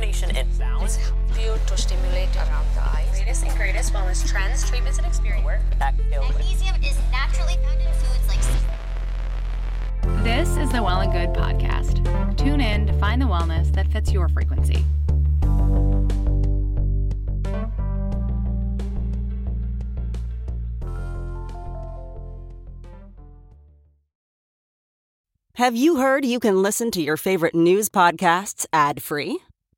coordination, and balance. you to stimulate around the eyes. Latest and greatest wellness trends, treatments, and experience. Magnesium is naturally found in foods like This is the Well and Good podcast. Tune in to find the wellness that fits your frequency. Have you heard you can listen to your favorite news podcasts ad free?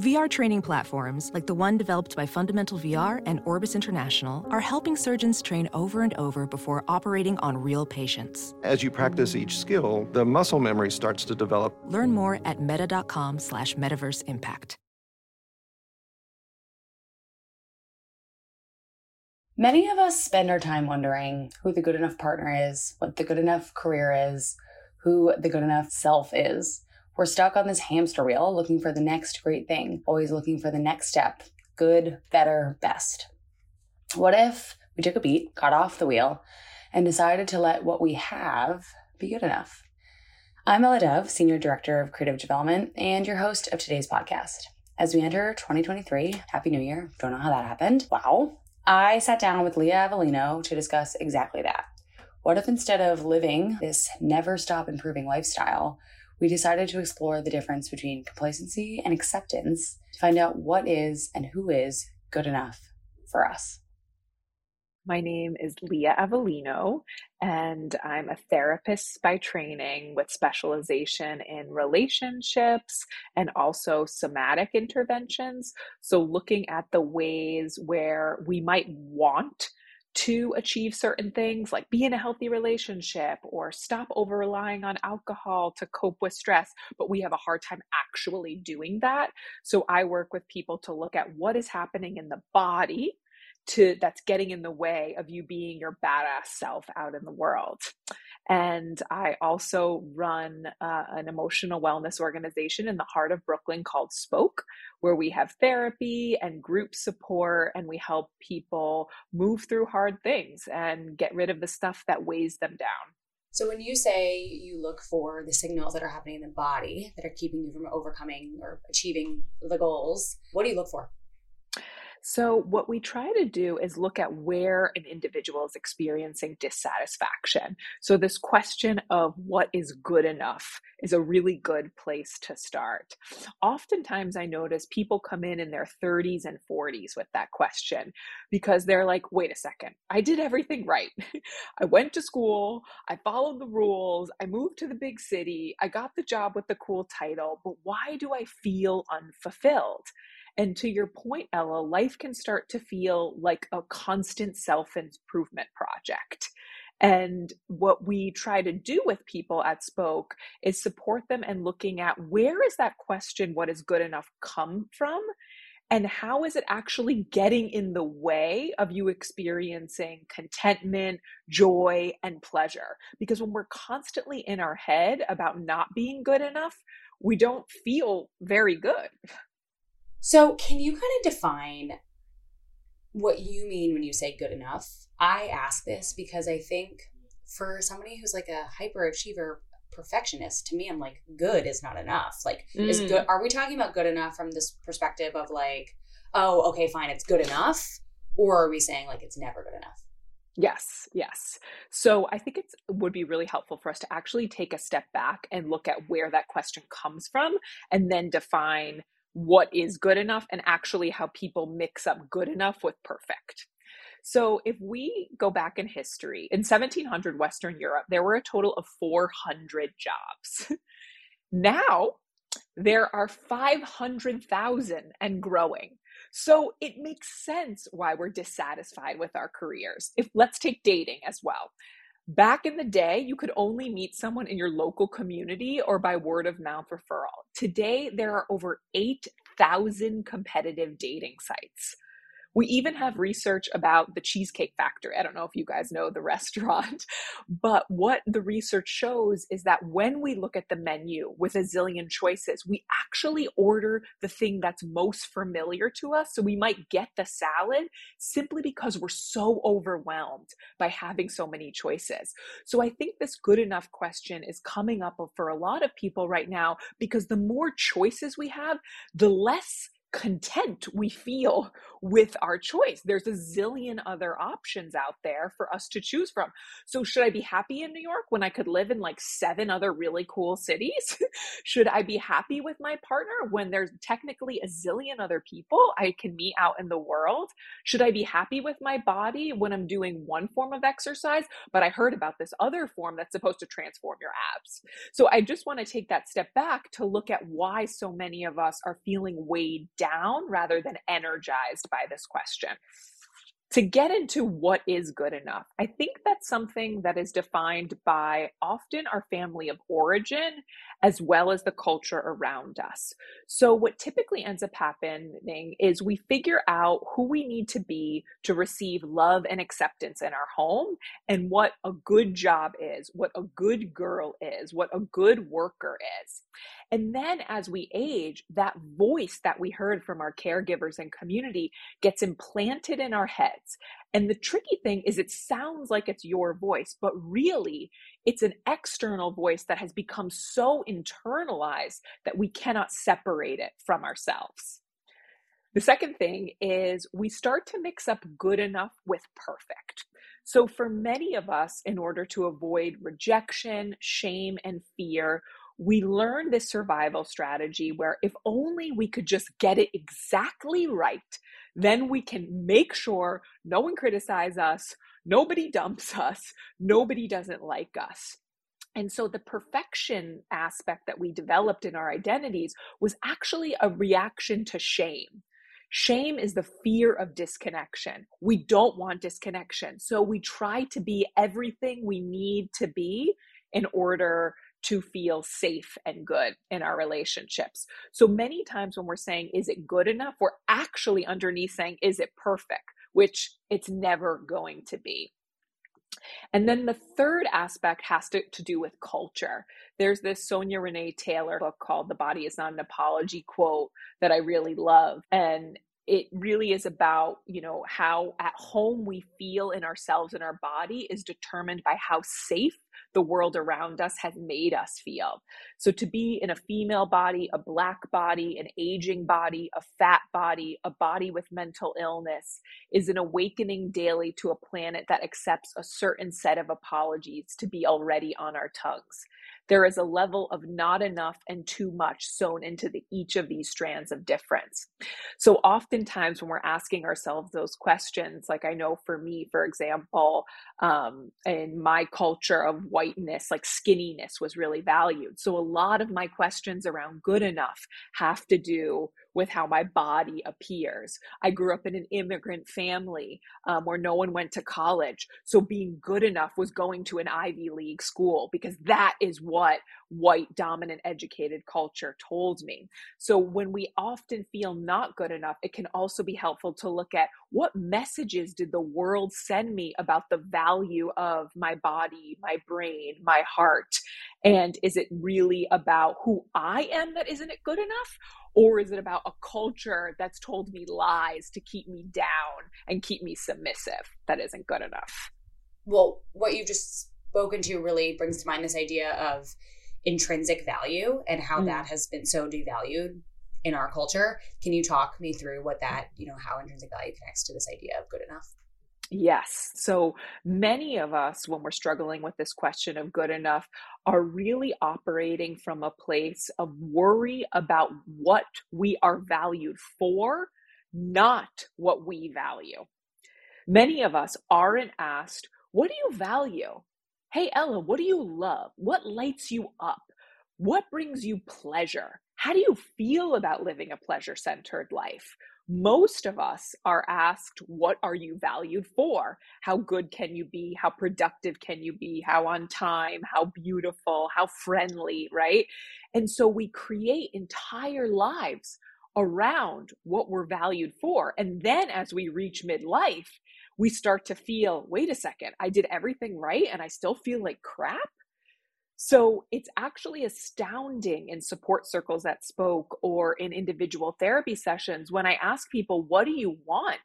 VR training platforms, like the one developed by Fundamental VR and Orbis International, are helping surgeons train over and over before operating on real patients. As you practice each skill, the muscle memory starts to develop. Learn more at meta.com slash metaverse impact. Many of us spend our time wondering who the good enough partner is, what the good enough career is, who the good enough self is. We're stuck on this hamster wheel looking for the next great thing, always looking for the next step good, better, best. What if we took a beat, got off the wheel, and decided to let what we have be good enough? I'm Ella Dove, Senior Director of Creative Development and your host of today's podcast. As we enter 2023, Happy New Year. Don't know how that happened. Wow. I sat down with Lia Avellino to discuss exactly that. What if instead of living this never stop improving lifestyle, we decided to explore the difference between complacency and acceptance to find out what is and who is good enough for us. My name is Lia Avellino, and I'm a therapist by training with specialization in relationships and also somatic interventions. So, looking at the ways where we might want to achieve certain things like be in a healthy relationship or stop over relying on alcohol to cope with stress but we have a hard time actually doing that. So i work with people to look at what is happening in the body to that's getting in the way of you being your badass self out in the world and i also run uh, an emotional wellness organization in the heart of brooklyn called spoke where we have therapy and group support and we help people move through hard things and get rid of the stuff that weighs them down So, when you say you look for the signals that are happening in the body that are keeping you from overcoming or achieving the goals, what do you look for? So, what we try to do is look at where an individual is experiencing dissatisfaction. So, this question of what is good enough is a really good place to start. Oftentimes, I notice people come in in their 30s and 40s with that question because they're like, wait a second, I did everything right. I went to school, I followed the rules, I moved to the big city, I got the job with the cool title, but why do I feel unfulfilled? And to your point, Ella, life can start to feel like a constant self improvement project. And what we try to do with people at Spoke is support them and looking at where is that question, what is good enough, come from? And how is it actually getting in the way of you experiencing contentment, joy, and pleasure? Because when we're constantly in our head about not being good enough, we don't feel very good. So, can you kind of define what you mean when you say good enough? I ask this because I think for somebody who's like a hyperachiever perfectionist, to me, I'm like, good is not enough. Like, is Mm. good, are we talking about good enough from this perspective of like, oh, okay, fine, it's good enough? Or are we saying like it's never good enough? Yes, yes. So I think it would be really helpful for us to actually take a step back and look at where that question comes from and then define what is good enough and actually how people mix up good enough with perfect. So, if we go back in history, in 1700 Western Europe, there were a total of 400 jobs. now, there are 500,000 and growing. So it makes sense why we're dissatisfied with our careers. If let's take dating as well. Back in the day, you could only meet someone in your local community or by word of mouth referral. Today, there are over 8,000 competitive dating sites. We even have research about the Cheesecake Factory. I don't know if you guys know the restaurant, but what the research shows is that when we look at the menu with a zillion choices, we actually order the thing that's most familiar to us. So we might get the salad simply because we're so overwhelmed by having so many choices. So I think this good enough question is coming up for a lot of people right now because the more choices we have, the less content we feel with our choice. There's a zillion other options out there for us to choose from. So, should I be happy in New York when I could live in like seven other really cool cities? should I be happy with my partner when there's technically a zillion other people I can meet out in the world? Should I be happy with my body when I'm doing one form of exercise, but I heard about this other form that's supposed to transform your abs? So, I just want to take that step back to look at why so many of us are feeling weighed down rather than energized by this question. To get into what is good enough, I think that's something that is defined by often our family of origin as well as the culture around us. So, what typically ends up happening is we figure out who we need to be to receive love and acceptance in our home and what a good job is, what a good girl is, what a good worker is. And then as we age, that voice that we heard from our caregivers and community gets implanted in our heads. And the tricky thing is, it sounds like it's your voice, but really, it's an external voice that has become so internalized that we cannot separate it from ourselves. The second thing is we start to mix up good enough with perfect. So, for many of us, in order to avoid rejection, shame, and fear, we learned this survival strategy where if only we could just get it exactly right, then we can make sure no one criticizes us, nobody dumps us, nobody doesn't like us. And so the perfection aspect that we developed in our identities was actually a reaction to shame. Shame is the fear of disconnection. We don't want disconnection. So we try to be everything we need to be in order to feel safe and good in our relationships. So many times when we're saying, is it good enough? We're actually underneath saying, is it perfect? Which it's never going to be. And then the third aspect has to, to do with culture. There's this Sonya Renee Taylor book called The Body is Not an Apology quote that I really love. And it really is about you know how at home we feel in ourselves and our body is determined by how safe the world around us has made us feel. So to be in a female body, a black body, an aging body, a fat body, a body with mental illness is an awakening daily to a planet that accepts a certain set of apologies to be already on our tongues there is a level of not enough and too much sewn into the, each of these strands of difference. So, oftentimes, when we're asking ourselves those questions, like I know for me, for example, um, in my culture of whiteness, like skinniness was really valued. So, a lot of my questions around good enough have to do with how my body appears. I grew up in an immigrant family um, where no one went to college. So being good enough was going to an Ivy League school because that is what white dominant educated culture told me. So when we often feel not good enough, it can also be helpful to look at what messages did the world send me about the value of my body, my brain, my heart? And is it really about who I am that isn't it good enough? Or is it about a culture that's told me lies to keep me down and keep me submissive that isn't good enough? Well, what you just spoken to really brings to mind this idea of intrinsic value and how mm. that has been so devalued in our culture. Can you talk me through what that, you know, how intrinsic value connects to this idea of good enough? Yes. So many of us, when we're struggling with this question of good enough, are really operating from a place of worry about what we are valued for, not what we value. Many of us aren't asked, What do you value? Hey, Ella, what do you love? What lights you up? What brings you pleasure? How do you feel about living a pleasure centered life? most of us are asked, What are you valued for? How good can you be? How productive can you be? How on time? How beautiful? How friendly, right? And so we create entire lives around what we're valued for. And then as we reach midlife, we start to feel, wait a second, I did everything right and I still feel like crap. So it's actually astounding in support circles that spoke or in individual therapy sessions when I ask people, What do you want?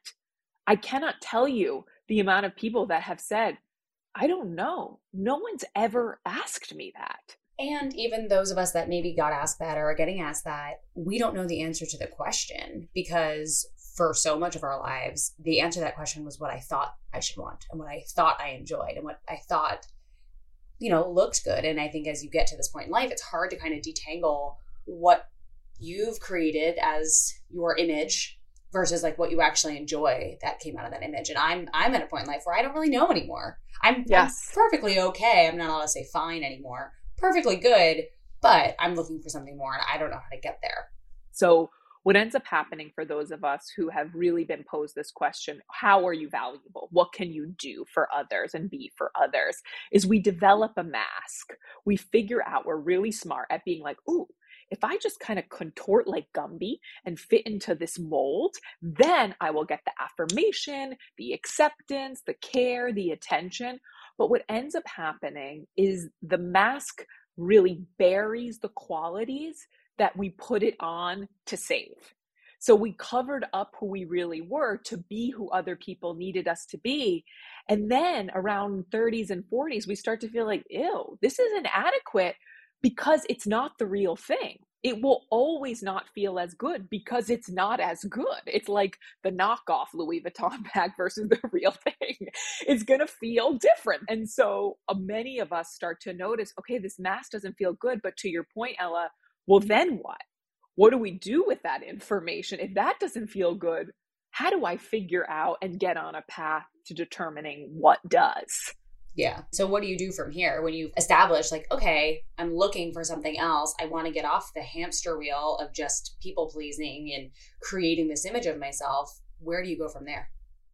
I cannot tell you the amount of people that have said, I don't know. No one's ever asked me that. And even those of us that maybe got asked that or are getting asked that, we don't know the answer to the question because for so much of our lives, the answer to that question was what I thought I should want and what I thought I enjoyed and what I thought you know, looked good. And I think as you get to this point in life, it's hard to kind of detangle what you've created as your image versus like what you actually enjoy that came out of that image. And I'm I'm at a point in life where I don't really know anymore. I'm, yes. I'm perfectly okay. I'm not allowed to say fine anymore. Perfectly good, but I'm looking for something more and I don't know how to get there. So what ends up happening for those of us who have really been posed this question how are you valuable? What can you do for others and be for others? is we develop a mask. We figure out we're really smart at being like ooh if I just kind of contort like Gumby and fit into this mold, then I will get the affirmation, the acceptance, the care, the attention. But what ends up happening is the mask really buries the qualities that we put it on to save. So we covered up who we really were to be who other people needed us to be. And then around 30s and 40s, we start to feel like, ew, this is inadequate because it's not the real thing. It will always not feel as good because it's not as good. It's like the knockoff Louis Vuitton bag versus the real thing. It's going to feel different. And so uh, many of us start to notice okay, this mask doesn't feel good. But to your point, Ella, well, then what? What do we do with that information? If that doesn't feel good, how do I figure out and get on a path to determining what does? Yeah. So what do you do from here when you establish like, okay, I'm looking for something else. I want to get off the hamster wheel of just people pleasing and creating this image of myself. Where do you go from there?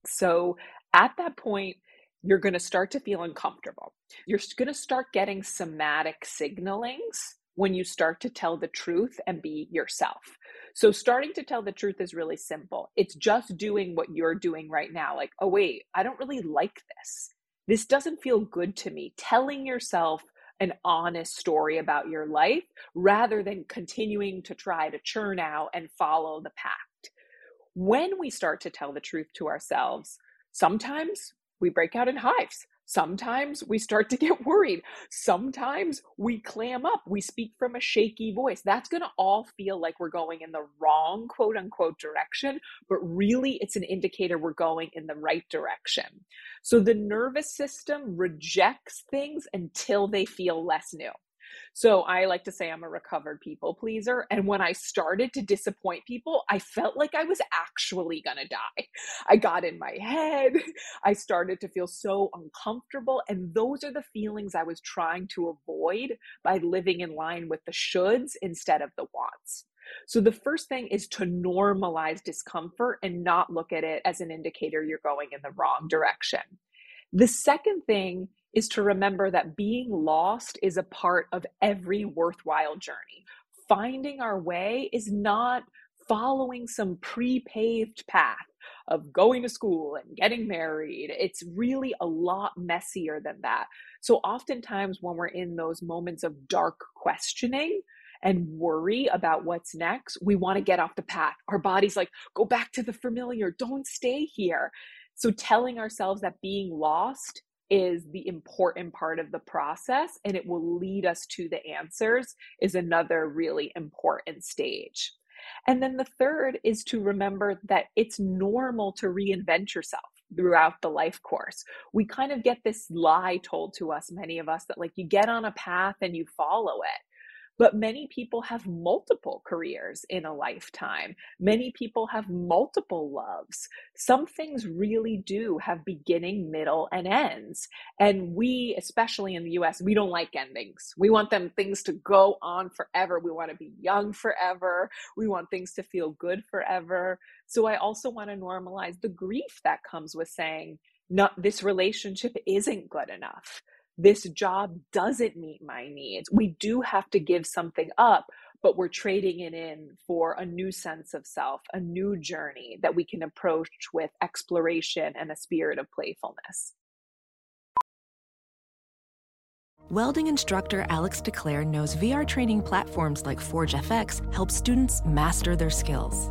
So at that point, you're going to start to feel uncomfortable. You're going to start getting somatic signalings when you start to tell the truth and be yourself. So, starting to tell the truth is really simple. It's just doing what you're doing right now. Like, oh, wait, I don't really like this. This doesn't feel good to me. Telling yourself an honest story about your life rather than continuing to try to churn out and follow the pact. When we start to tell the truth to ourselves, sometimes we break out in hives. Sometimes we start to get worried. Sometimes we clam up. We speak from a shaky voice. That's going to all feel like we're going in the wrong quote unquote direction, but really it's an indicator we're going in the right direction. So the nervous system rejects things until they feel less new. So I like to say I'm a recovered people pleaser. And when I started to disappoint people, I felt like I was actually going to die. I got in my head. I started to feel so uncomfortable. And those are the feelings I was trying to avoid by living in line with the shoulds instead of the wants. So the first thing is to normalize discomfort and not look at it as an indicator you're going in the wrong direction. The second thing is to remember that being lost is a part of every worthwhile journey. Finding our way is not following some pre paved path of going to school and getting married. It's really a lot messier than that. So, oftentimes, when we're in those moments of dark questioning, and worry about what's next, we want to get off the path. Our body's like, go back to the familiar, don't stay here. So, telling ourselves that being lost is the important part of the process and it will lead us to the answers is another really important stage. And then the third is to remember that it's normal to reinvent yourself throughout the life course. We kind of get this lie told to us, many of us, that like you get on a path and you follow it. But many people have multiple careers in a lifetime. Many people have multiple loves. Some things really do have beginning, middle, and ends. And we, especially in the US, we don't like endings. We want them things to go on forever. We want to be young forever. We want things to feel good forever. So I also want to normalize the grief that comes with saying, not this relationship isn't good enough this job doesn't meet my needs. We do have to give something up, but we're trading it in for a new sense of self, a new journey that we can approach with exploration and a spirit of playfulness. Welding instructor Alex DeClaire knows VR training platforms like Forge FX help students master their skills.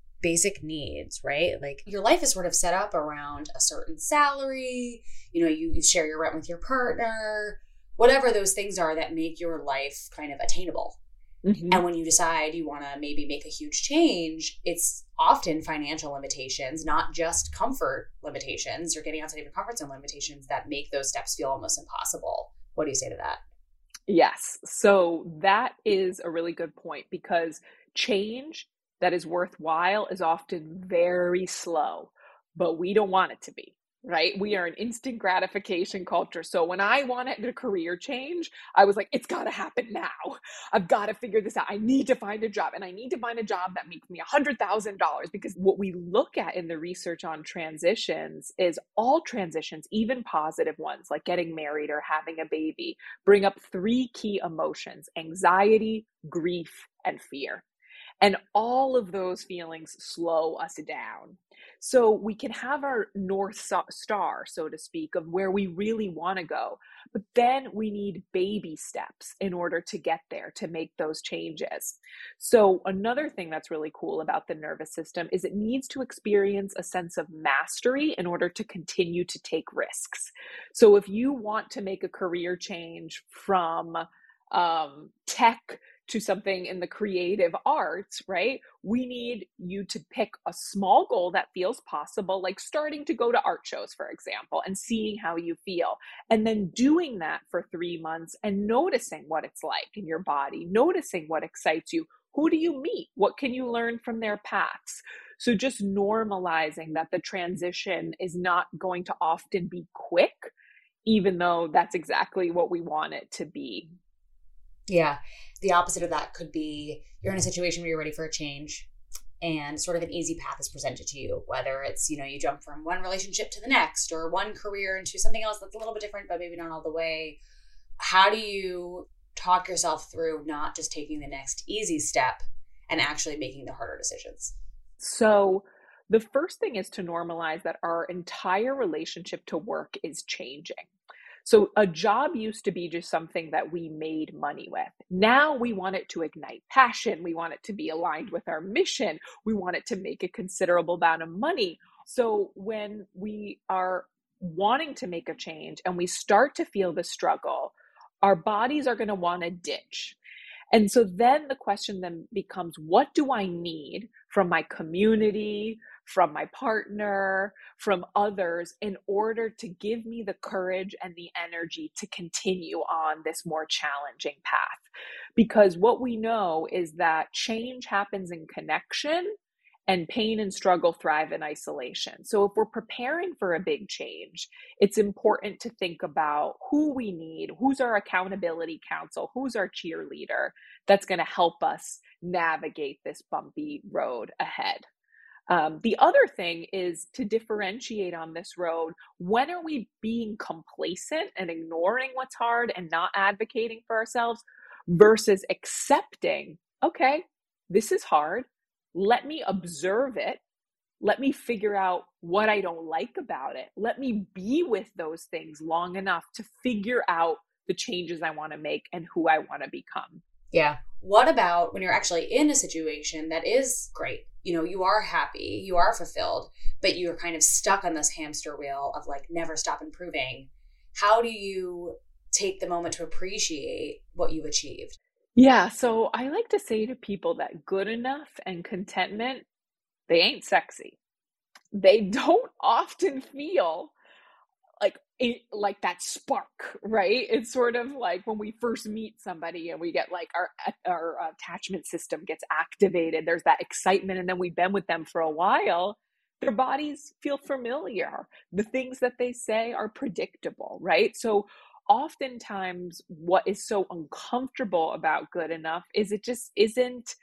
basic needs, right? Like your life is sort of set up around a certain salary, you know, you, you share your rent with your partner, whatever those things are that make your life kind of attainable. Mm-hmm. And when you decide you want to maybe make a huge change, it's often financial limitations, not just comfort limitations or getting outside of your comfort zone limitations that make those steps feel almost impossible. What do you say to that? Yes. So that is a really good point because change that is worthwhile is often very slow, but we don't want it to be right? We are an instant gratification culture. So when I wanted a career change, I was like, it's got to happen now. I've got to figure this out. I need to find a job and I need to find a job that makes me $100,000 because what we look at in the research on transitions is all transitions, even positive ones like getting married or having a baby, bring up three key emotions anxiety, grief, and fear. And all of those feelings slow us down. So we can have our North Star, so to speak, of where we really want to go. But then we need baby steps in order to get there, to make those changes. So, another thing that's really cool about the nervous system is it needs to experience a sense of mastery in order to continue to take risks. So, if you want to make a career change from um, tech to something in the creative arts, right? We need you to pick a small goal that feels possible, like starting to go to art shows, for example, and seeing how you feel. And then doing that for three months and noticing what it's like in your body, noticing what excites you. Who do you meet? What can you learn from their paths? So just normalizing that the transition is not going to often be quick, even though that's exactly what we want it to be. Yeah. The opposite of that could be you're in a situation where you're ready for a change and sort of an easy path is presented to you, whether it's, you know, you jump from one relationship to the next or one career into something else that's a little bit different, but maybe not all the way. How do you talk yourself through not just taking the next easy step and actually making the harder decisions? So, the first thing is to normalize that our entire relationship to work is changing. So a job used to be just something that we made money with. Now we want it to ignite passion. We want it to be aligned with our mission. We want it to make a considerable amount of money. So when we are wanting to make a change and we start to feel the struggle, our bodies are going to want to ditch. And so then the question then becomes what do I need from my community, from my partner, from others in order to give me the courage and the energy to continue on this more challenging path. Because what we know is that change happens in connection and pain and struggle thrive in isolation. So, if we're preparing for a big change, it's important to think about who we need, who's our accountability council, who's our cheerleader that's going to help us navigate this bumpy road ahead. Um, the other thing is to differentiate on this road when are we being complacent and ignoring what's hard and not advocating for ourselves versus accepting, okay, this is hard let me observe it. Let me figure out what I don't like about it. Let me be with those things long enough to figure out the changes I want to make and who I want to become. Yeah. What about when you're actually in a situation that is great? You know, you are happy, you are fulfilled, but you're kind of stuck on this hamster wheel of like never stop improving. How do you take the moment to appreciate what you've achieved? Yeah, so I like to say to people that good enough and contentment, they ain't sexy. They don't often feel like it, like that spark, right? It's sort of like when we first meet somebody and we get like our our attachment system gets activated. There's that excitement, and then we've been with them for a while. Their bodies feel familiar. The things that they say are predictable, right? So oftentimes what is so uncomfortable about good enough is it just isn't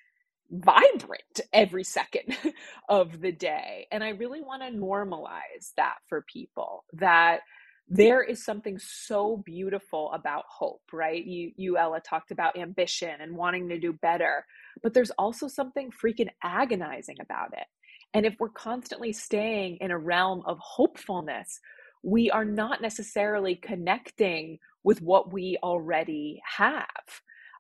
vibrant every second of the day. And I really want to normalize that for people that there is something so beautiful about hope, right? You you Ella talked about ambition and wanting to do better, but there's also something freaking agonizing about it. And if we're constantly staying in a realm of hopefulness, we are not necessarily connecting with what we already have.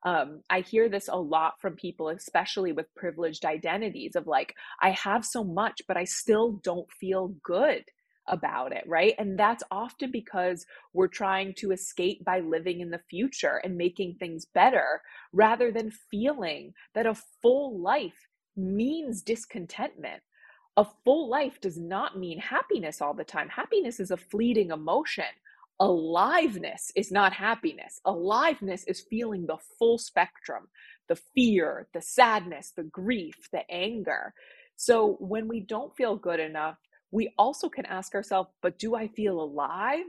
Um, I hear this a lot from people, especially with privileged identities, of like, I have so much, but I still don't feel good about it, right? And that's often because we're trying to escape by living in the future and making things better rather than feeling that a full life means discontentment a full life does not mean happiness all the time. Happiness is a fleeting emotion. Aliveness is not happiness. Aliveness is feeling the full spectrum the fear, the sadness, the grief, the anger. So when we don't feel good enough, we also can ask ourselves, but do I feel alive?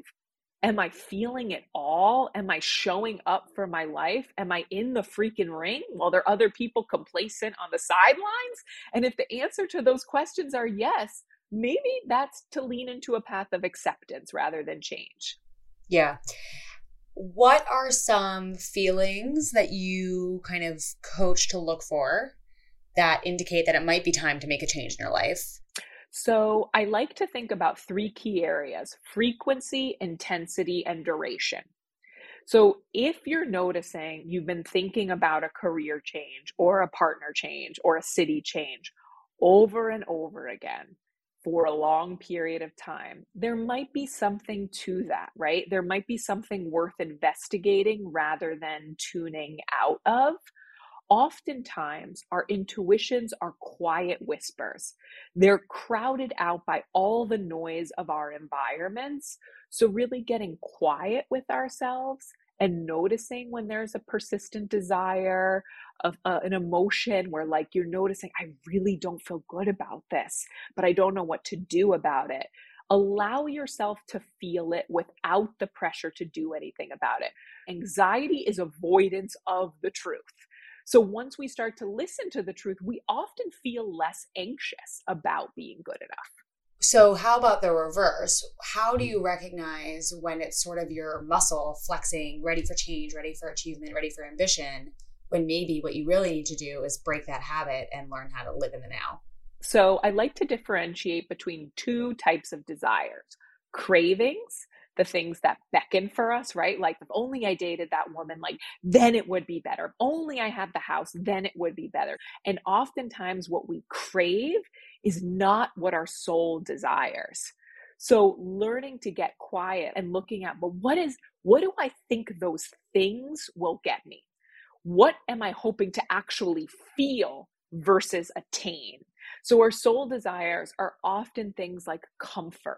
Am I feeling it all? Am I showing up for my life? Am I in the freaking ring while there are other people complacent on the sidelines? And if the answer to those questions are yes, maybe that's to lean into a path of acceptance rather than change. Yeah. What are some feelings that you kind of coach to look for that indicate that it might be time to make a change in your life? So I like to think about three key areas frequency, intensity, and duration. So if you're noticing you've been thinking about a career change or a partner change or a city change over and over again for a long period of time, there might be something to that, right? There might be something worth investigating rather than tuning out of oftentimes our intuitions are quiet whispers. They're crowded out by all the noise of our environments. So, really getting quiet with ourselves and noticing when there's a persistent desire of uh, an emotion where like you're noticing i really don't feel good about this but i don't know what to do about it allow yourself to feel it without the pressure to do anything about it anxiety is avoidance of the truth so once we start to listen to the truth, we often feel less anxious about being good enough. So, how about the reverse? How do you recognize when it's sort of your muscle flexing, ready for change, ready for achievement, ready for ambition, when maybe what you really need to do is break that habit and learn how to live in the now? So, I like to differentiate between two types of desires cravings the things that beckon for us, right? Like, if only I dated that woman, like, then it would be better. If only I had the house, then it would be better. And oftentimes, what we crave is not what our soul desires. So, learning to get quiet and looking at, but what is, what do I think those things will get me? What am I hoping to actually feel versus attain? So, our soul desires are often things like comfort,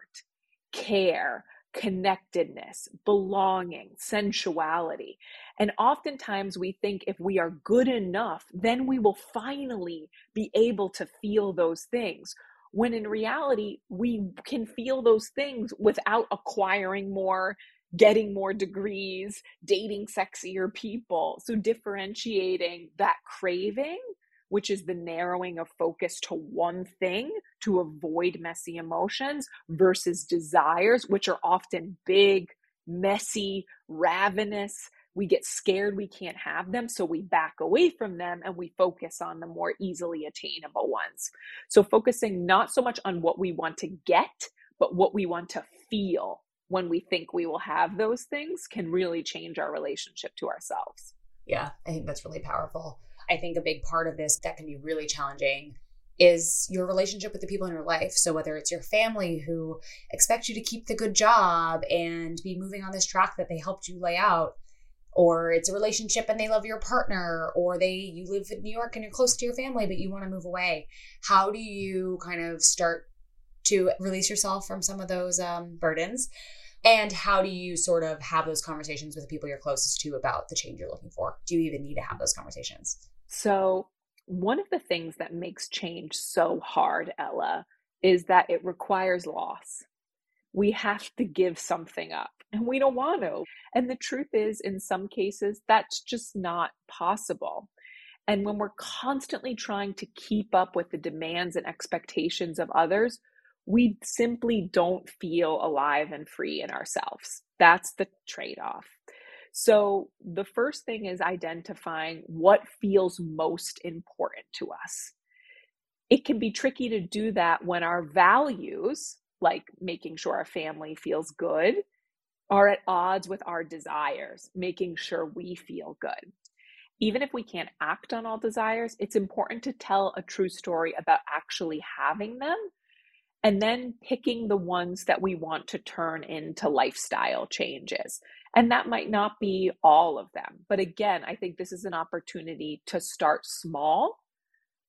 care, connectedness, belonging, sensuality. And oftentimes we think if we are good enough, then we will finally be able to feel those things. When in reality, we can feel those things without acquiring more, getting more degrees, dating sexier people. So differentiating that craving which is the narrowing of focus to one thing to avoid messy emotions, versus desires, which are often big, messy, ravenous. We get scared we can't have them, so we back away from them and we focus on the more easily attainable ones. So, focusing not so much on what we want to get, but what we want to feel when we think we will have those things can really change our relationship to ourselves. Yeah, I think that's really powerful. I think a big part of this that can be really challenging is your relationship with the people in your life. So, whether it's your family who expect you to keep the good job and be moving on this track that they helped you lay out, or it's a relationship and they love your partner, or they you live in New York and you're close to your family but you want to move away. How do you kind of start to release yourself from some of those um, burdens? And how do you sort of have those conversations with the people you're closest to about the change you're looking for? Do you even need to have those conversations? So, one of the things that makes change so hard, Ella, is that it requires loss. We have to give something up and we don't want to. And the truth is, in some cases, that's just not possible. And when we're constantly trying to keep up with the demands and expectations of others, we simply don't feel alive and free in ourselves. That's the trade off. So, the first thing is identifying what feels most important to us. It can be tricky to do that when our values, like making sure our family feels good, are at odds with our desires, making sure we feel good. Even if we can't act on all desires, it's important to tell a true story about actually having them and then picking the ones that we want to turn into lifestyle changes. And that might not be all of them. But again, I think this is an opportunity to start small,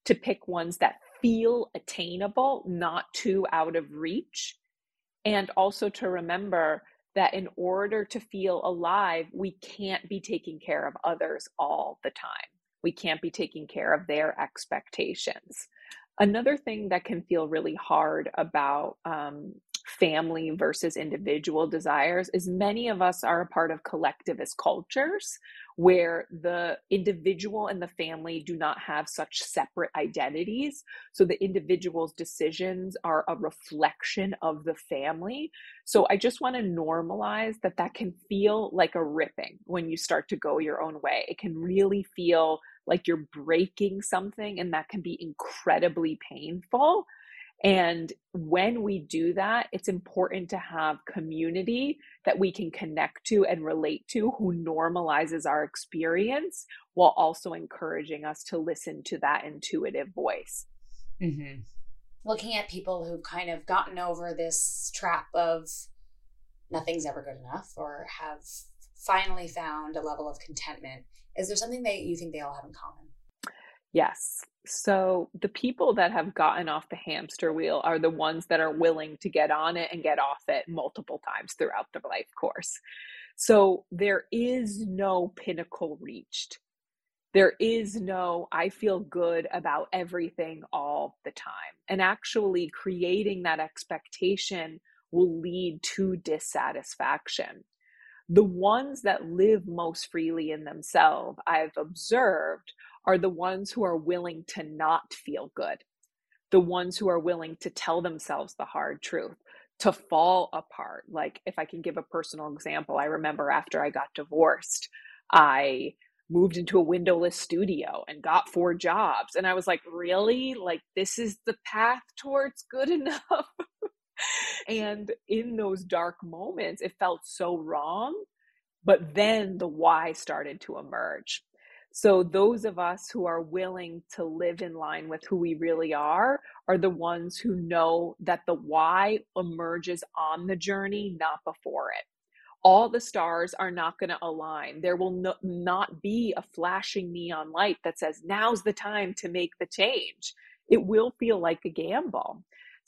to pick ones that feel attainable, not too out of reach. And also to remember that in order to feel alive, we can't be taking care of others all the time. We can't be taking care of their expectations. Another thing that can feel really hard about um, family versus individual desires is many of us are a part of collectivist cultures where the individual and the family do not have such separate identities. So the individual's decisions are a reflection of the family. So I just want to normalize that that can feel like a ripping when you start to go your own way. It can really feel like you're breaking something, and that can be incredibly painful. And when we do that, it's important to have community that we can connect to and relate to who normalizes our experience while also encouraging us to listen to that intuitive voice. Mm-hmm. Looking at people who've kind of gotten over this trap of nothing's ever good enough or have finally found a level of contentment, is there something that you think they all have in common? Yes. So the people that have gotten off the hamster wheel are the ones that are willing to get on it and get off it multiple times throughout the life course. So there is no pinnacle reached. There is no, I feel good about everything all the time. And actually, creating that expectation will lead to dissatisfaction. The ones that live most freely in themselves, I've observed, are the ones who are willing to not feel good, the ones who are willing to tell themselves the hard truth, to fall apart. Like, if I can give a personal example, I remember after I got divorced, I moved into a windowless studio and got four jobs. And I was like, really? Like, this is the path towards good enough? and in those dark moments, it felt so wrong. But then the why started to emerge. So, those of us who are willing to live in line with who we really are are the ones who know that the why emerges on the journey, not before it. All the stars are not going to align. There will no, not be a flashing neon light that says, now's the time to make the change. It will feel like a gamble.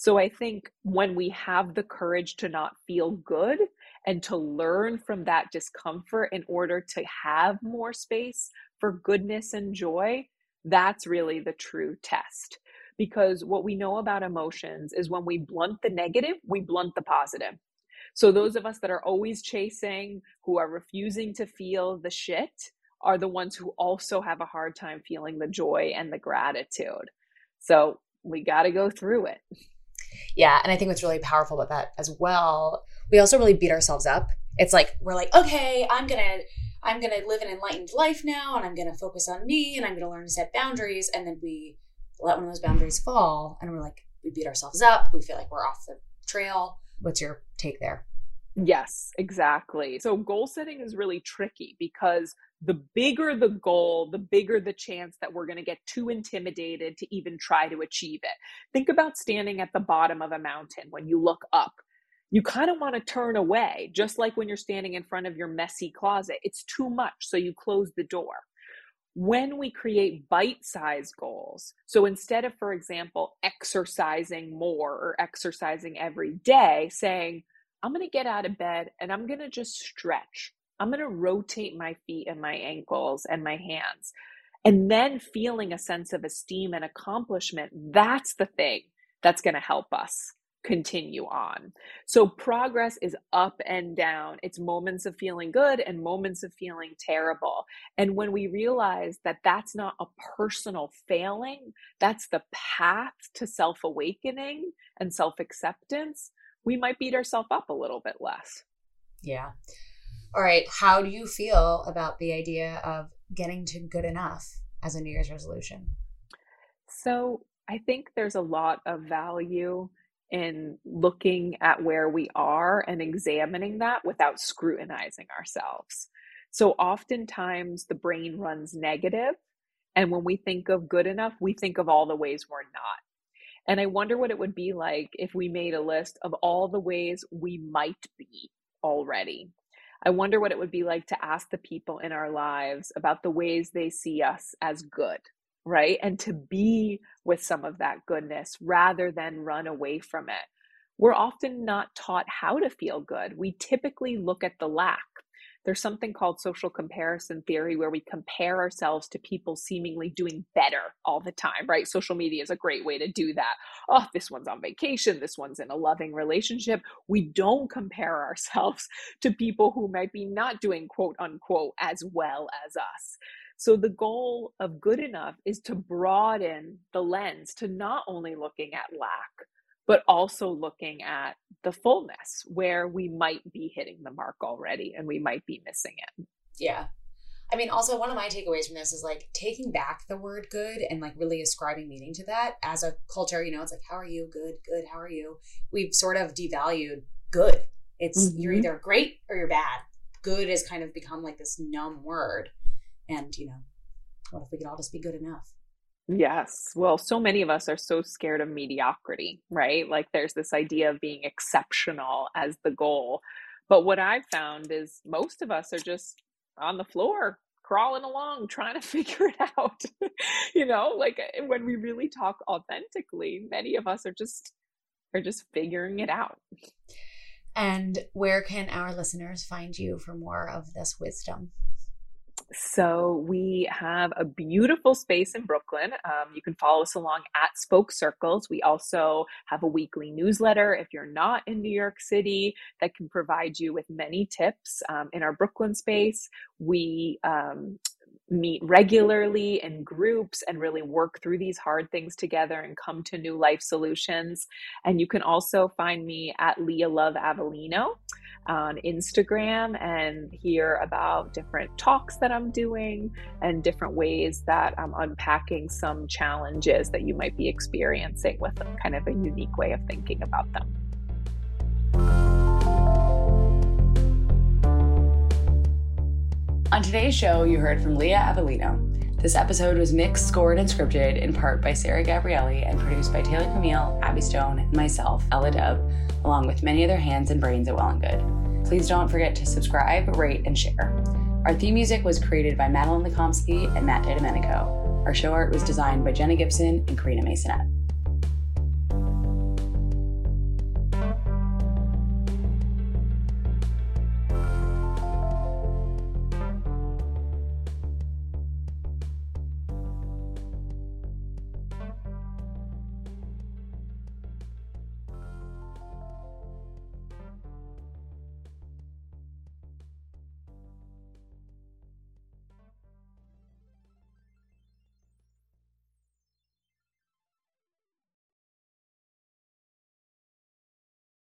So, I think when we have the courage to not feel good and to learn from that discomfort in order to have more space for goodness and joy, that's really the true test. Because what we know about emotions is when we blunt the negative, we blunt the positive. So, those of us that are always chasing, who are refusing to feel the shit, are the ones who also have a hard time feeling the joy and the gratitude. So, we got to go through it. Yeah. And I think what's really powerful about that as well, we also really beat ourselves up. It's like, we're like, okay, I'm going to. I'm going to live an enlightened life now and I'm going to focus on me and I'm going to learn to set boundaries. And then we let one of those boundaries fall and we're like, we beat ourselves up. We feel like we're off the trail. What's your take there? Yes, exactly. So goal setting is really tricky because the bigger the goal, the bigger the chance that we're going to get too intimidated to even try to achieve it. Think about standing at the bottom of a mountain when you look up. You kind of want to turn away, just like when you're standing in front of your messy closet. It's too much, so you close the door. When we create bite sized goals, so instead of, for example, exercising more or exercising every day, saying, I'm going to get out of bed and I'm going to just stretch. I'm going to rotate my feet and my ankles and my hands. And then feeling a sense of esteem and accomplishment, that's the thing that's going to help us continue on. So progress is up and down. It's moments of feeling good and moments of feeling terrible. And when we realize that that's not a personal failing, that's the path to self awakening and self acceptance, we might beat ourselves up a little bit less. Yeah. All right. How do you feel about the idea of getting to good enough as a New Year's resolution? So I think there's a lot of value in looking at where we are and examining that without scrutinizing ourselves. So oftentimes the brain runs negative, And when we think of good enough, we think of all the ways we're not. And I wonder what it would be like if we made a list of all the ways we might be already. I wonder what it would be like to ask the people in our lives about the ways they see us as good, right? And to be with some of that goodness rather than run away from it. We're often not taught how to feel good. We typically look at the lack there's something called social comparison theory where we compare ourselves to people seemingly doing better all the time, right? Social media is a great way to do that. Oh, this one's on vacation, this one's in a loving relationship. We don't compare ourselves to people who might be not doing quote unquote as well as us. So the goal of good enough is to broaden the lens to not only looking at lack, but also looking at the fullness where we might be hitting the mark already and we might be missing it. Yeah. I mean, also, one of my takeaways from this is like taking back the word good and like really ascribing meaning to that as a culture. You know, it's like, how are you? Good, good. How are you? We've sort of devalued good. It's mm-hmm. you're either great or you're bad. Good has kind of become like this numb word. And, you know, what if we could all just be good enough? Yes. Well, so many of us are so scared of mediocrity, right? Like there's this idea of being exceptional as the goal. But what I've found is most of us are just on the floor crawling along trying to figure it out. you know, like eh, when we really talk authentically, many of us are just are just figuring it out. And where can our listeners find you for more of this wisdom? So we have a beautiful space in Brooklyn. Um, you can follow us along at Spoke Circles. We also have a weekly newsletter if you're not in New York City that can provide you with many tips um, in our Brooklyn space. We um, meet regularly in groups and really work through these hard things together and come to new life solutions. And you can also find me at Lia Love Avellino on Instagram and hear about different talks that I'm doing and different ways that I'm unpacking some challenges that you might be experiencing with kind of a unique way of thinking about them. Today's show, you heard from Lia Avellino. This episode was mixed, scored, and scripted in part by Sarah Gabrielli and produced by Taylor Camille, Abby Stone, and myself, Ella Dove, along with many other hands and brains at Well and Good. Please don't forget to subscribe, rate, and share. Our theme music was created by Madeline Lekomsky and Matt DiDomenico. Our show art was designed by Jenna Gibson and Karina Masonette.